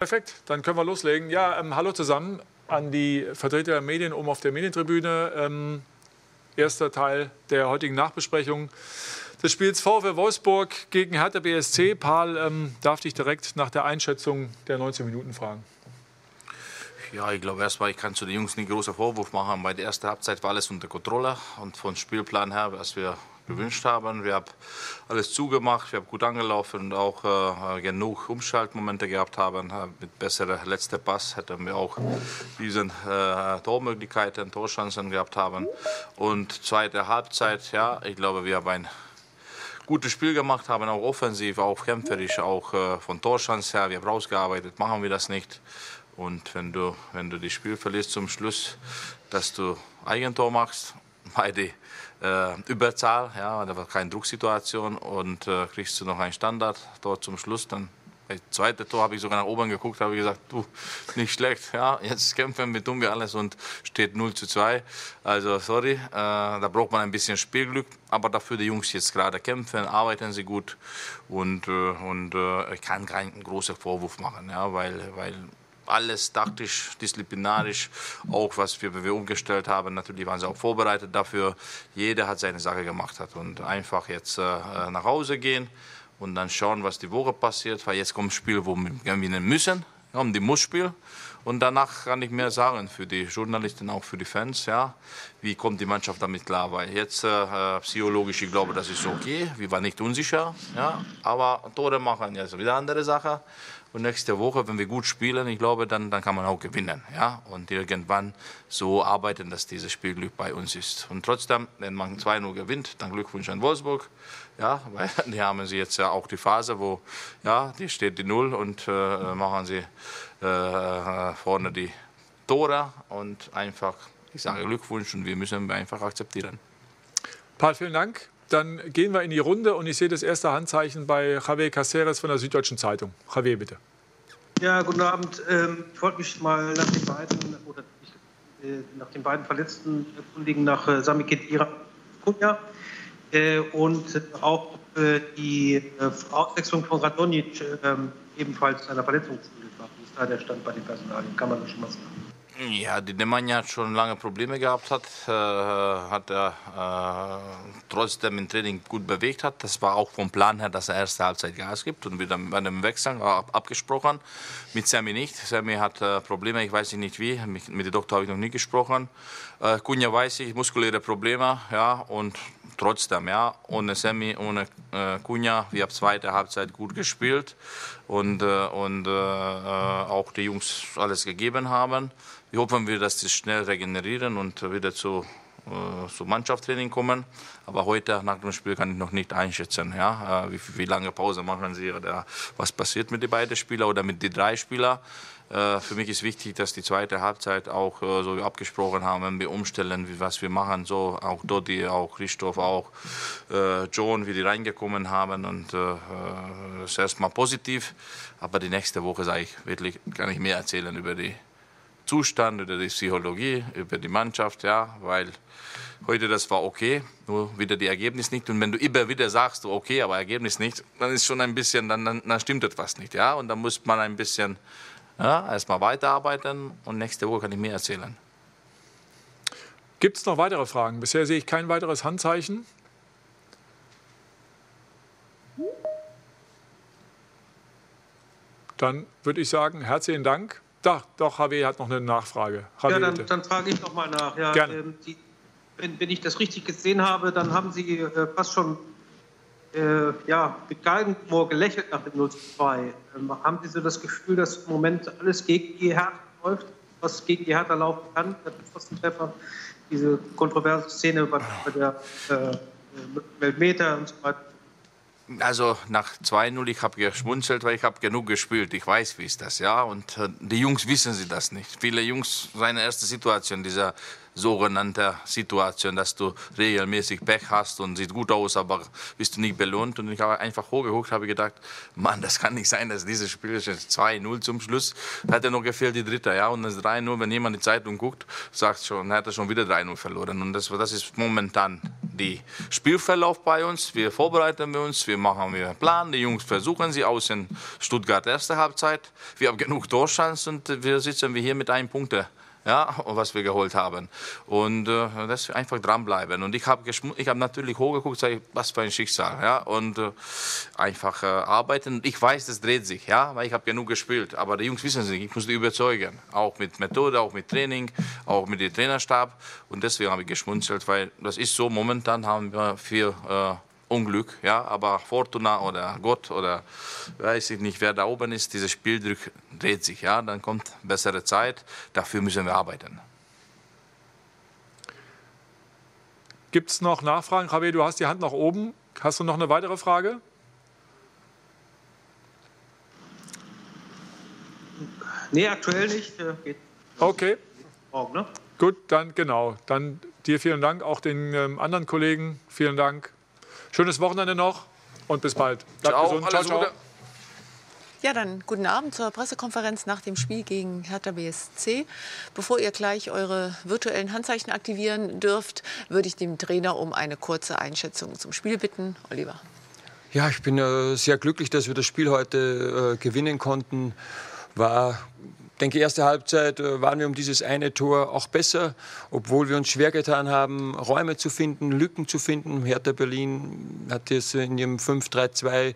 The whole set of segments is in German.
Perfekt, dann können wir loslegen. Ja, ähm, hallo zusammen an die Vertreter der Medien oben auf der Medientribüne. Ähm, erster Teil der heutigen Nachbesprechung des Spiels VfL Wolfsburg gegen Hertha BSC. Paul, ähm, darf dich direkt nach der Einschätzung der 19 Minuten fragen. Ja, ich glaube erstmal, ich kann zu den Jungs nicht großen Vorwurf machen, weil die erste Halbzeit war alles unter Kontrolle und vom Spielplan her, was wir gewünscht haben. Wir haben alles zugemacht, wir haben gut angelaufen und auch äh, genug Umschaltmomente gehabt haben. Mit besserer letzter Pass hätten wir auch diesen äh, Tormöglichkeiten, Torchancen gehabt haben. Und zweite Halbzeit, ja, ich glaube, wir haben ein gutes Spiel gemacht, haben auch offensiv, auch kämpferisch, auch äh, von Torchance her, wir haben rausgearbeitet, machen wir das nicht. Und wenn du, wenn du das Spiel verlierst zum Schluss, dass du Eigentor machst, beide äh, Überzahl, ja, da war keine Drucksituation und äh, kriegst du noch einen Standard dort zum Schluss, dann das zweite Tor habe ich sogar nach oben geguckt, habe gesagt, du, nicht schlecht, ja, jetzt kämpfen wir, tun wir alles und steht 0 zu 2. Also sorry, äh, da braucht man ein bisschen Spielglück, aber dafür die Jungs jetzt gerade kämpfen, arbeiten sie gut und, äh, und äh, ich kann keinen großen Vorwurf machen, ja, weil, weil alles taktisch, disziplinarisch, auch was wir, wir umgestellt haben. Natürlich waren sie auch vorbereitet dafür. Jeder hat seine Sache gemacht hat und einfach jetzt äh, nach Hause gehen und dann schauen, was die Woche passiert, weil jetzt kommt ein Spiel, wo wir gewinnen müssen, um die Muss-Spiel. Und danach kann ich mehr sagen für die Journalisten, auch für die Fans, ja, wie kommt die Mannschaft damit klar? Weil jetzt äh, psychologisch, ich glaube, das ist okay. Wir waren nicht unsicher, ja, aber Tore machen ist wieder andere Sache. Und nächste Woche, wenn wir gut spielen, ich glaube, dann, dann kann man auch gewinnen. Ja? Und irgendwann so arbeiten, dass dieses Spielglück bei uns ist. Und trotzdem, wenn man 2-0 gewinnt, dann Glückwunsch an Wolfsburg. Ja, weil die haben sie jetzt ja auch die Phase, wo ja, die steht die Null und äh, machen sie äh, vorne die Tore. Und einfach, ich sage Glückwunsch und wir müssen einfach akzeptieren. Paul, vielen Dank. Dann gehen wir in die Runde und ich sehe das erste Handzeichen bei Javier Caceres von der Süddeutschen Zeitung. Javier, bitte. Ja, guten Abend. Ähm, ich wollte mich mal nach den beiden, oder äh, nach den beiden Verletzten erkundigen, nach äh, Sami Khedira Kunja äh, und auch die Auswechslung von Radonic ähm, ebenfalls einer Verletzung war. Wie ist da der Stand bei den Personalien? Kann man das schon mal sagen? Ja, die Nemanja schon lange Probleme gehabt hat, äh, hat er äh, trotzdem im Training gut bewegt hat. Das war auch vom Plan her, dass er erste Halbzeit Gas gibt und wieder bei dem Wechseln ab, abgesprochen. Mit Sammy nicht. Sammy hat äh, Probleme, ich weiß nicht wie. Mit, mit dem Doktor habe ich noch nie gesprochen. Äh, Kunja weiß ich, muskuläre Probleme, ja, und trotzdem, ja, ohne Sammy, ohne äh, Kunja, wir haben zweite Halbzeit gut gespielt und, äh, und äh, äh auch die Jungs alles gegeben haben. Hoffen wir, dass sie schnell regenerieren und wieder zu, äh, zu Mannschaftstraining kommen. Aber heute nach dem Spiel kann ich noch nicht einschätzen, ja, äh, wie, wie lange Pause machen sie oder was passiert mit den beiden Spielern oder mit den drei Spielern. Äh, für mich ist wichtig, dass die zweite Halbzeit auch äh, so wie abgesprochen haben, wenn wir umstellen, wie, was wir machen, so auch Dodi, auch Christoph, auch äh, John, wie die reingekommen haben und das ist erstmal positiv. Aber die nächste Woche sage ich wirklich, kann ich mehr erzählen über die Zustand, über die Psychologie, über die Mannschaft, ja, weil heute das war okay, nur wieder die Ergebnis nicht. Und wenn du immer wieder sagst, okay, aber Ergebnis nicht, dann ist schon ein bisschen, dann, dann, dann stimmt etwas nicht, ja. Und dann muss man ein bisschen ja, erstmal weiterarbeiten und nächste Woche kann ich mehr erzählen. Gibt es noch weitere Fragen? Bisher sehe ich kein weiteres Handzeichen. Dann würde ich sagen, herzlichen Dank. Da, doch, HW hat noch eine Nachfrage. HW, ja, dann, dann, frage ich noch mal nach. Ja, Gerne. Ähm, die, wenn, wenn, ich das richtig gesehen habe, dann haben Sie äh, fast schon äh, ja, mit Galgenmoor gelächelt nach dem 0 2. Ähm, haben Sie so das Gefühl, dass im Moment alles gegen die Hertha läuft, was gegen die Hertha laufen kann, der Pfostentreffer, diese kontroverse Szene bei, bei der äh, Weltmeter und so weiter? Also nach 2-0, ich habe geschmunzelt, weil ich habe genug gespielt. Ich weiß, wie ist das, ja. Und äh, die Jungs wissen sie das nicht. Viele Jungs, seine erste Situation, dieser sogenannte Situation, dass du regelmäßig Pech hast und sieht gut aus, aber bist du nicht belohnt. Und ich habe einfach hochgeguckt, habe gedacht, Mann, das kann nicht sein, dass dieses Spiel ist 2-0 zum Schluss. Hat er noch gefehlt die dritte, ja. Und das 3-0, wenn jemand die Zeitung guckt, sagt schon, er hat er schon wieder 3-0 verloren. Und das, das ist momentan die Spielverlauf bei uns. Wir vorbereiten uns, wir machen wir einen Plan. Die Jungs versuchen sie aus in Stuttgart erste Halbzeit. Wir haben genug Torchancen und wir sitzen wir hier mit einem Punkt ja, was wir geholt haben. Und äh, wir einfach dranbleiben. Und ich habe ich hab natürlich hochgeguckt, sag was für ein Schicksal. Ja, und äh, einfach äh, arbeiten. Ich weiß, das dreht sich, ja, weil ich habe genug gespielt. Aber die Jungs wissen es nicht, ich muss die überzeugen. Auch mit Methode, auch mit Training, auch mit dem Trainerstab. Und deswegen habe ich geschmunzelt, weil das ist so, momentan haben wir viel äh, Unglück, ja, aber Fortuna oder Gott oder weiß ich nicht, wer da oben ist, dieses Spiel dreht sich, ja, dann kommt bessere Zeit, dafür müssen wir arbeiten. Gibt es noch Nachfragen? Javier, du hast die Hand nach oben. Hast du noch eine weitere Frage? Nee, aktuell nicht. Geht okay. Morgen, ne? Gut, dann genau. Dann dir vielen Dank, auch den ähm, anderen Kollegen vielen Dank. Schönes Wochenende noch und bis bald. Bleibt ciao, gesund. Ciao, ciao. Ja, dann guten Abend zur Pressekonferenz nach dem Spiel gegen Hertha BSC. Bevor ihr gleich eure virtuellen Handzeichen aktivieren dürft, würde ich dem Trainer um eine kurze Einschätzung zum Spiel bitten. Oliver. Ja, ich bin äh, sehr glücklich, dass wir das Spiel heute äh, gewinnen konnten. War denke, erste Halbzeit äh, waren wir um dieses eine Tor auch besser, obwohl wir uns schwer getan haben, Räume zu finden, Lücken zu finden. Hertha Berlin hat jetzt in ihrem 5-3-2 äh,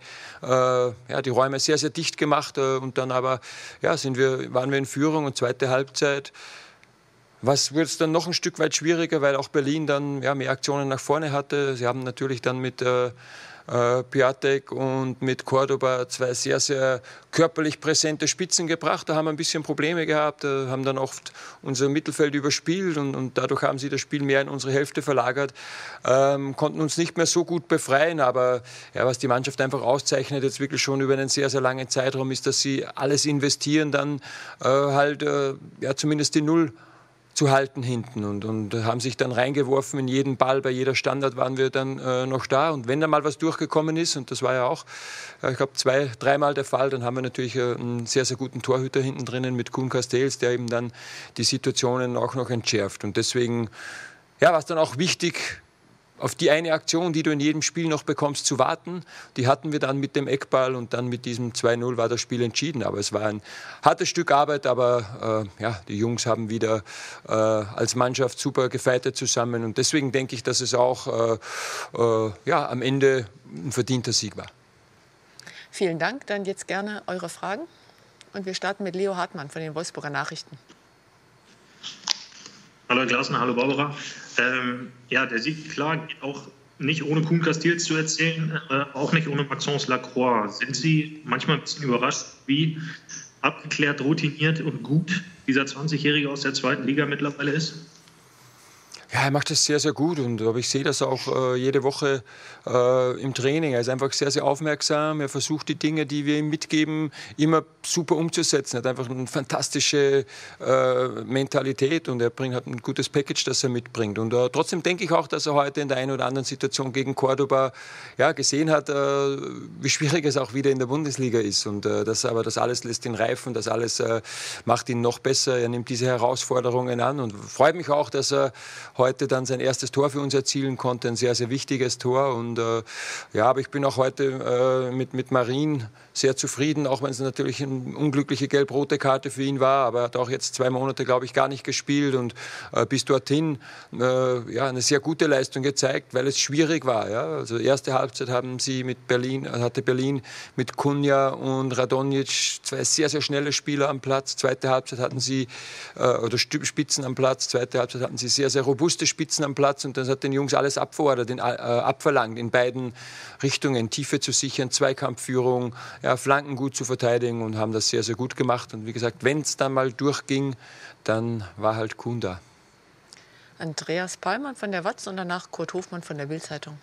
ja, die Räume sehr, sehr dicht gemacht äh, und dann aber ja, sind wir, waren wir in Führung und zweite Halbzeit was wurde es dann noch ein Stück weit schwieriger, weil auch Berlin dann ja, mehr Aktionen nach vorne hatte. Sie haben natürlich dann mit äh, äh, Piatek und mit Cordoba zwei sehr, sehr körperlich präsente Spitzen gebracht. Da haben wir ein bisschen Probleme gehabt, da haben dann oft unser Mittelfeld überspielt und, und dadurch haben sie das Spiel mehr in unsere Hälfte verlagert, ähm, konnten uns nicht mehr so gut befreien. Aber ja, was die Mannschaft einfach auszeichnet, jetzt wirklich schon über einen sehr, sehr langen Zeitraum, ist, dass sie alles investieren, dann äh, halt äh, ja, zumindest die Null zu halten hinten. Und, und haben sich dann reingeworfen in jeden Ball, bei jeder Standard waren wir dann äh, noch da. Und wenn da mal was durchgekommen ist und das war ja auch, äh, ich glaube zwei, dreimal der Fall, dann haben wir natürlich äh, einen sehr, sehr guten Torhüter hinten drinnen mit Kuhn Castells, der eben dann die Situationen auch noch entschärft. Und deswegen ja, war es dann auch wichtig, auf die eine Aktion, die du in jedem Spiel noch bekommst, zu warten. Die hatten wir dann mit dem Eckball und dann mit diesem 2-0 war das Spiel entschieden. Aber es war ein hartes Stück Arbeit, aber äh, ja, die Jungs haben wieder äh, als Mannschaft super gefeitet zusammen und deswegen denke ich, dass es auch äh, äh ja, am Ende ein verdienter Sieg war. Vielen Dank. Dann jetzt gerne eure Fragen. Und wir starten mit Leo Hartmann von den Wolfsburger Nachrichten. Hallo Herr Glasner, hallo Barbara. Ähm, ja, der Sieg, klar, geht auch nicht ohne Kuhn Castells zu erzählen, äh, auch nicht ohne Maxence Lacroix. Sind Sie manchmal ein bisschen überrascht, wie abgeklärt, routiniert und gut dieser 20-Jährige aus der zweiten Liga mittlerweile ist? Ja, er macht das sehr, sehr gut und aber ich sehe das auch äh, jede Woche äh, im Training. Er ist einfach sehr, sehr aufmerksam. Er versucht die Dinge, die wir ihm mitgeben, immer super umzusetzen. Er hat einfach eine fantastische äh, Mentalität und er bringt, hat ein gutes Package, das er mitbringt. Und äh, trotzdem denke ich auch, dass er heute in der einen oder anderen Situation gegen Cordoba ja, gesehen hat, äh, wie schwierig es auch wieder in der Bundesliga ist. Und äh, das, aber das alles lässt ihn reifen, das alles macht ihn noch besser. Er nimmt diese Herausforderungen an und freut mich auch, dass er heute heute dann sein erstes Tor für uns erzielen konnte, ein sehr, sehr wichtiges Tor. Und äh, ja, aber ich bin auch heute äh, mit, mit Marin sehr zufrieden, auch wenn es natürlich eine unglückliche gelb-rote Karte für ihn war. Aber er hat auch jetzt zwei Monate, glaube ich, gar nicht gespielt und äh, bis dorthin äh, ja, eine sehr gute Leistung gezeigt, weil es schwierig war. Ja? Also erste Halbzeit haben sie mit Berlin, hatte Berlin mit Kunja und Radonjic zwei sehr, sehr schnelle Spieler am Platz. Zweite Halbzeit hatten sie, äh, oder Spitzen am Platz, zweite Halbzeit hatten sie sehr, sehr robuste Spitzen am Platz und das hat den Jungs alles abfordert, in, äh, abverlangt, in beiden Richtungen, Tiefe zu sichern, Zweikampfführung, ja, Flanken gut zu verteidigen und haben das sehr, sehr gut gemacht. Und wie gesagt, wenn es dann mal durchging, dann war halt Kuhn da. Andreas Pallmann von der Watz und danach Kurt Hofmann von der Bildzeitung.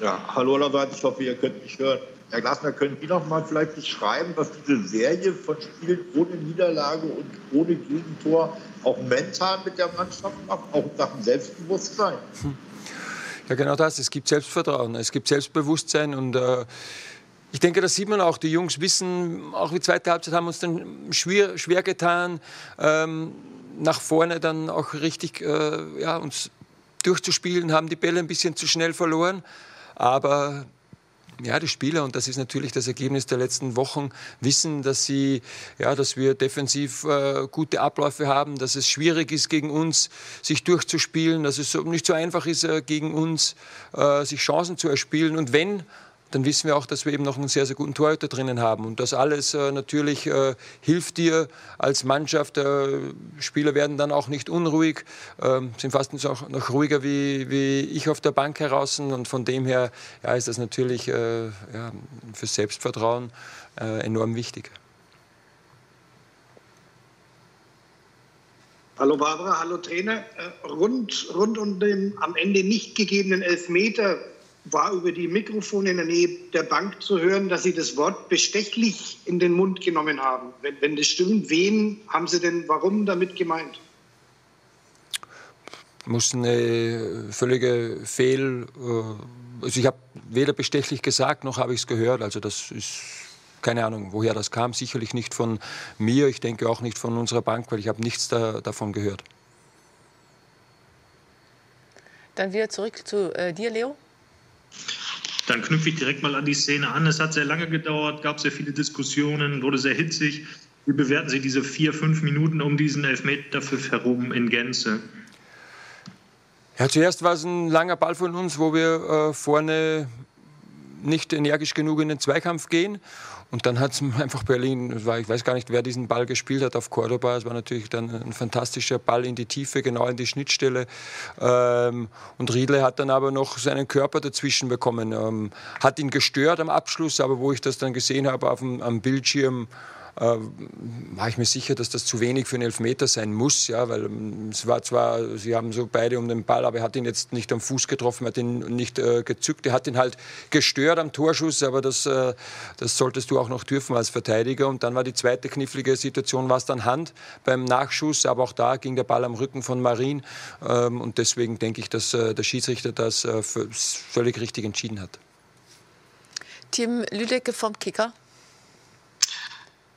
Ja, hallo allerseits, ich hoffe, ihr könnt mich hören. Herr Glasner, können Sie noch mal vielleicht beschreiben, was diese Serie von Spielen ohne Niederlage und ohne Gegentor auch mental mit der Mannschaft macht, auch in Sachen Selbstbewusstsein? Hm. Ja, genau das. Es gibt Selbstvertrauen, es gibt Selbstbewusstsein und äh, ich denke, das sieht man auch. Die Jungs wissen, auch die zweite Halbzeit haben uns dann schwer, schwer getan, ähm, nach vorne dann auch richtig äh, ja, uns durchzuspielen, haben die Bälle ein bisschen zu schnell verloren. Aber ja, die Spieler, und das ist natürlich das Ergebnis der letzten Wochen, wissen, dass, sie, ja, dass wir defensiv äh, gute Abläufe haben, dass es schwierig ist, gegen uns sich durchzuspielen, dass es nicht so einfach ist, äh, gegen uns äh, sich Chancen zu erspielen. Und wenn dann wissen wir auch, dass wir eben noch einen sehr, sehr guten Torhüter drinnen haben. Und das alles äh, natürlich äh, hilft dir als Mannschaft. Äh, Spieler werden dann auch nicht unruhig, ähm, sind fast noch, noch ruhiger wie, wie ich auf der Bank heraus. Und von dem her ja, ist das natürlich äh, ja, für Selbstvertrauen äh, enorm wichtig. Hallo Barbara, hallo Trainer. Äh, rund, rund um den am Ende nicht gegebenen Elfmeter war über die Mikrofone in der Nähe der Bank zu hören, dass Sie das Wort bestechlich in den Mund genommen haben. Wenn, wenn das stimmt, wen haben Sie denn warum damit gemeint? Muss eine völlige Fehl. Äh, also ich habe weder bestechlich gesagt noch habe ich es gehört. Also das ist keine Ahnung, woher das kam. Sicherlich nicht von mir. Ich denke auch nicht von unserer Bank, weil ich habe nichts da, davon gehört. Dann wieder zurück zu äh, dir, Leo. Dann knüpfe ich direkt mal an die Szene an. Es hat sehr lange gedauert, gab sehr viele Diskussionen, wurde sehr hitzig. Wie bewerten Sie diese vier, fünf Minuten um diesen Elfmeter für herum in Gänze? Ja, zuerst war es ein langer Ball von uns, wo wir äh, vorne nicht energisch genug in den Zweikampf gehen. Und dann hat es einfach Berlin, ich weiß gar nicht, wer diesen Ball gespielt hat auf Cordoba. Es war natürlich dann ein fantastischer Ball in die Tiefe, genau in die Schnittstelle. Ähm, und Riedle hat dann aber noch seinen Körper dazwischen bekommen. Ähm, hat ihn gestört am Abschluss, aber wo ich das dann gesehen habe auf dem, am Bildschirm, äh, war ich mir sicher, dass das zu wenig für einen Elfmeter sein muss, ja, weil ähm, es war zwar, sie haben so beide um den Ball, aber er hat ihn jetzt nicht am Fuß getroffen, hat ihn nicht äh, gezückt, er hat ihn halt gestört am Torschuss, aber das, äh, das solltest du auch noch dürfen als Verteidiger. Und dann war die zweite knifflige Situation, war es dann Hand beim Nachschuss, aber auch da ging der Ball am Rücken von Marin ähm, und deswegen denke ich, dass äh, der Schiedsrichter das äh, völlig richtig entschieden hat. Tim Lüdecke vom Kicker.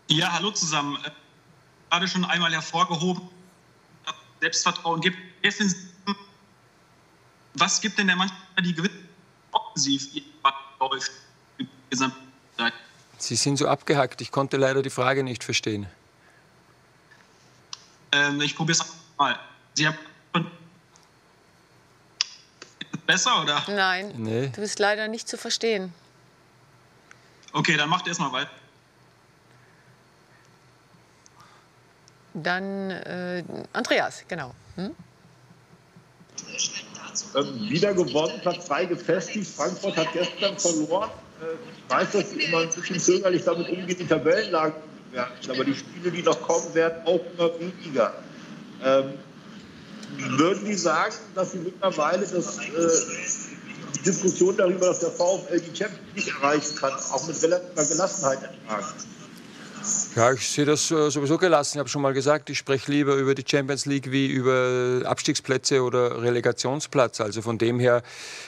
Ja, hallo zusammen. Äh, gerade schon einmal hervorgehoben, dass es Selbstvertrauen gibt. Was gibt denn der Mannschaft die Gewinn offensiv läuft? Sie sind so abgehackt. Ich konnte leider die Frage nicht verstehen. Ähm, ich probiere es mal. Sie haben besser oder? Nein, nee. du bist leider nicht zu verstehen. Okay, dann macht erstmal weiter. Dann äh, Andreas, genau. Hm? Ähm, wieder gewonnen, Platz 2 gefestigt. Frankfurt hat gestern verloren. Äh, ich weiß, dass sie immer ein bisschen zögerlich damit umgehen, die Tabellenlagen zu werden. Aber die Spiele, die noch kommen, werden auch immer weniger. Ähm, würden die sagen, dass sie mittlerweile das, äh, die Diskussion darüber, dass der VfL die Champions League erreichen kann, auch mit relativer Gelassenheit ertragen? Ja, ich sehe das äh, sowieso gelassen. Ich habe schon mal gesagt, ich spreche lieber über die Champions League wie über Abstiegsplätze oder Relegationsplatz. Also von dem her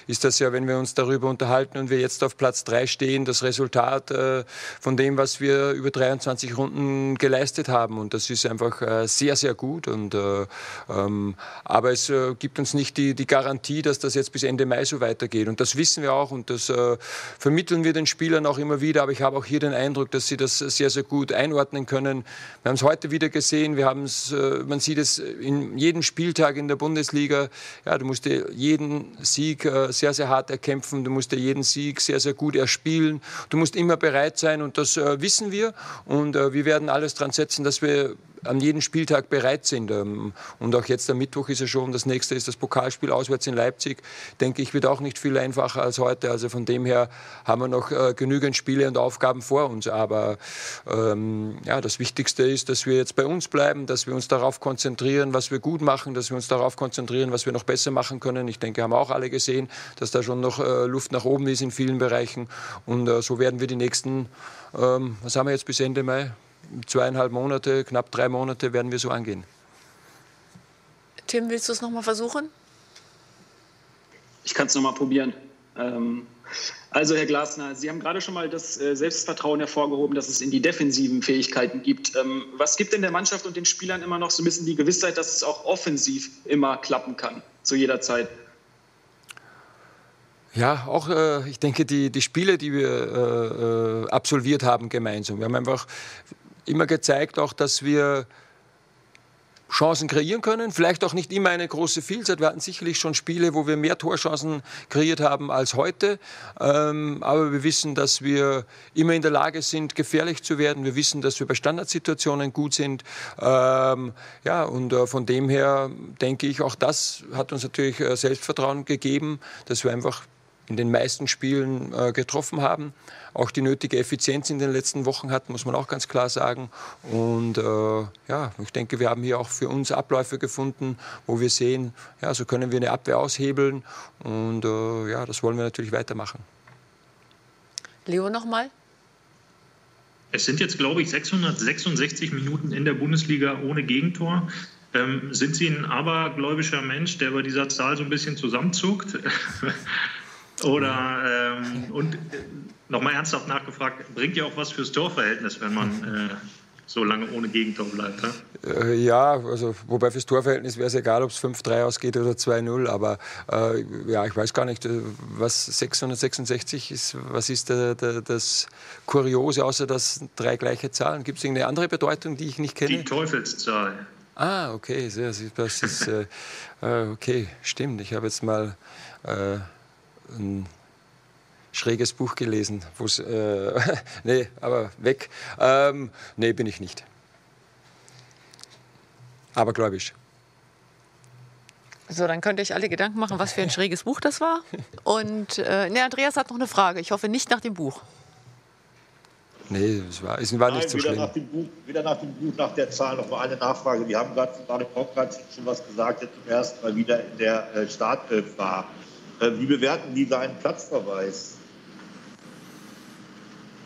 ist das ja, wenn wir uns darüber unterhalten und wir jetzt auf Platz 3 stehen, das Resultat äh, von dem, was wir über 23 Runden geleistet haben. Und das ist einfach äh, sehr, sehr gut. Und, ähm, aber es gibt uns nicht die, die Garantie, dass das jetzt bis Ende Mai so weitergeht. Und das wissen wir auch und das vermitteln wir den Spielern auch immer wieder. Aber ich habe auch hier den Eindruck, dass sie das sehr, sehr gut einordnen einordnen können. Wir haben es heute wieder gesehen, wir haben es, äh, man sieht es in jedem Spieltag in der Bundesliga. Ja, du musst jeden Sieg äh, sehr, sehr hart erkämpfen, du musst jeden Sieg sehr, sehr gut erspielen. Du musst immer bereit sein und das äh, wissen wir und wir werden alles dran setzen, dass wir an jedem Spieltag bereit sind. Ähm, und auch jetzt am Mittwoch ist ja schon, das nächste ist das Pokalspiel auswärts in Leipzig. Denke ich, wird auch nicht viel einfacher als heute. Also von dem her haben wir noch äh, genügend Spiele und Aufgaben vor uns. Aber ähm, ja, das Wichtigste ist, dass wir jetzt bei uns bleiben, dass wir uns darauf konzentrieren, was wir gut machen, dass wir uns darauf konzentrieren, was wir noch besser machen können. Ich denke, haben auch alle gesehen, dass da schon noch äh, Luft nach oben ist in vielen Bereichen. Und äh, so werden wir die nächsten, ähm, was haben wir jetzt bis Ende Mai? Zweieinhalb Monate, knapp drei Monate werden wir so angehen. Tim, willst du es nochmal versuchen? Ich kann es nochmal probieren. Ähm, also, Herr Glasner, Sie haben gerade schon mal das äh, Selbstvertrauen hervorgehoben, dass es in die defensiven Fähigkeiten gibt. Ähm, was gibt denn der Mannschaft und den Spielern immer noch so ein bisschen die Gewissheit, dass es auch offensiv immer klappen kann, zu jeder Zeit? Ja, auch äh, ich denke, die, die Spiele, die wir äh, äh absolviert haben gemeinsam. Wir haben einfach immer gezeigt, auch dass wir Chancen kreieren können. Vielleicht auch nicht immer eine große Vielzahl. Wir hatten sicherlich schon Spiele, wo wir mehr Torchancen kreiert haben als heute. Ähm, aber wir wissen, dass wir immer in der Lage sind, gefährlich zu werden. Wir wissen, dass wir bei Standardsituationen gut sind. Ähm, ja, und äh, von dem her denke ich, auch das hat uns natürlich äh, Selbstvertrauen gegeben, dass wir einfach in den meisten Spielen äh, getroffen haben. Auch die nötige Effizienz in den letzten Wochen hatten, muss man auch ganz klar sagen. Und äh, ja, ich denke, wir haben hier auch für uns Abläufe gefunden, wo wir sehen, ja, so können wir eine Abwehr aushebeln. Und äh, ja, das wollen wir natürlich weitermachen. Leo nochmal. Es sind jetzt, glaube ich, 666 Minuten in der Bundesliga ohne Gegentor. Ähm, sind Sie ein abergläubischer Mensch, der bei dieser Zahl so ein bisschen zusammenzuckt? Oder ähm, und äh, nochmal ernsthaft nachgefragt, bringt ja auch was fürs Torverhältnis, wenn man äh, so lange ohne Gegentor bleibt? Äh, ja, also wobei fürs Torverhältnis wäre es egal, ob es 5-3 ausgeht oder 2-0, aber äh, ja, ich weiß gar nicht, äh, was 666 ist, was ist der, der, das Kuriose, außer dass drei gleiche Zahlen? Gibt es irgendeine andere Bedeutung, die ich nicht kenne? Die Teufelszahl. Ah, okay, sehr, das ist, äh, okay, stimmt. Ich habe jetzt mal ein schräges Buch gelesen. Wo's, äh, nee, aber weg. Ähm, nee, bin ich nicht. Aber gläubig. So, dann könnt ihr euch alle Gedanken machen, was für ein schräges Buch das war. Und äh, nee, Andreas hat noch eine Frage. Ich hoffe nicht nach dem Buch. Nee, es war, es war nicht Nein, so wieder schlimm. Nach dem Buch, wieder nach dem Buch, nach der Zahl noch mal eine Nachfrage. Wir haben gerade zu Mario schon was gesagt, der zum ersten Mal wieder in der äh, Startelf war. Äh, wie bewerten die seinen Platzverweis?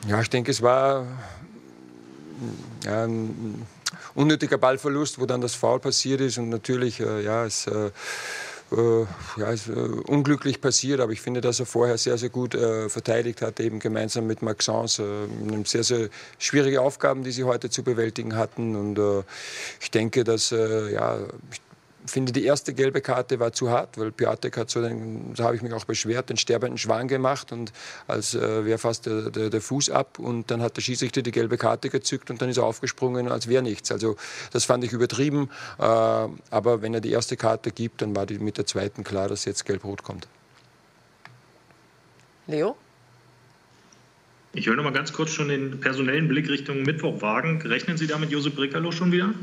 Ja, ich denke, es war ja, ein unnötiger Ballverlust, wo dann das Foul passiert ist und natürlich, äh, ja, es äh, ja, ist unglücklich passiert, aber ich finde, dass er vorher sehr, sehr gut äh, verteidigt hat, eben gemeinsam mit Maxence. Äh, sehr, sehr schwierige Aufgaben, die sie heute zu bewältigen hatten. Und äh, ich denke, dass, ja, ich finde, die erste gelbe Karte war zu hart, weil Piatek hat so, den, da habe ich mich auch beschwert, den sterbenden Schwan gemacht und als äh, wäre fast der, der, der, Fuß ab und dann hat der Schiedsrichter die gelbe Karte gezückt und dann ist er aufgesprungen, als wäre nichts. Also das fand ich übertrieben, äh, aber wenn er die erste Karte gibt, dann war die mit der zweiten klar, dass jetzt gelb-rot kommt. Leo? Ich will noch mal ganz kurz schon den personellen Blick Richtung Mittwoch wagen. Rechnen Sie da mit Josep Brekalo schon wieder?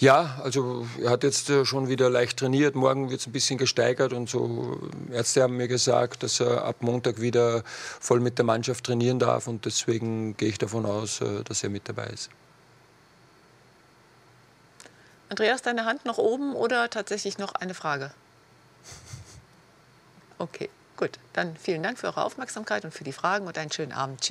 Ja, also er hat jetzt äh, schon wieder leicht trainiert. Morgen wird es ein bisschen gesteigert und so. Ärzte haben mir gesagt, dass er ab Montag wieder voll mit der Mannschaft trainieren darf und deswegen gehe ich davon aus, äh, dass er mit dabei ist. Andreas, deine Hand noch oben oder tatsächlich noch eine Frage? Okay, gut. Dann vielen Dank für eure Aufmerksamkeit und für die Fragen und einen schönen Abend. Tschüss.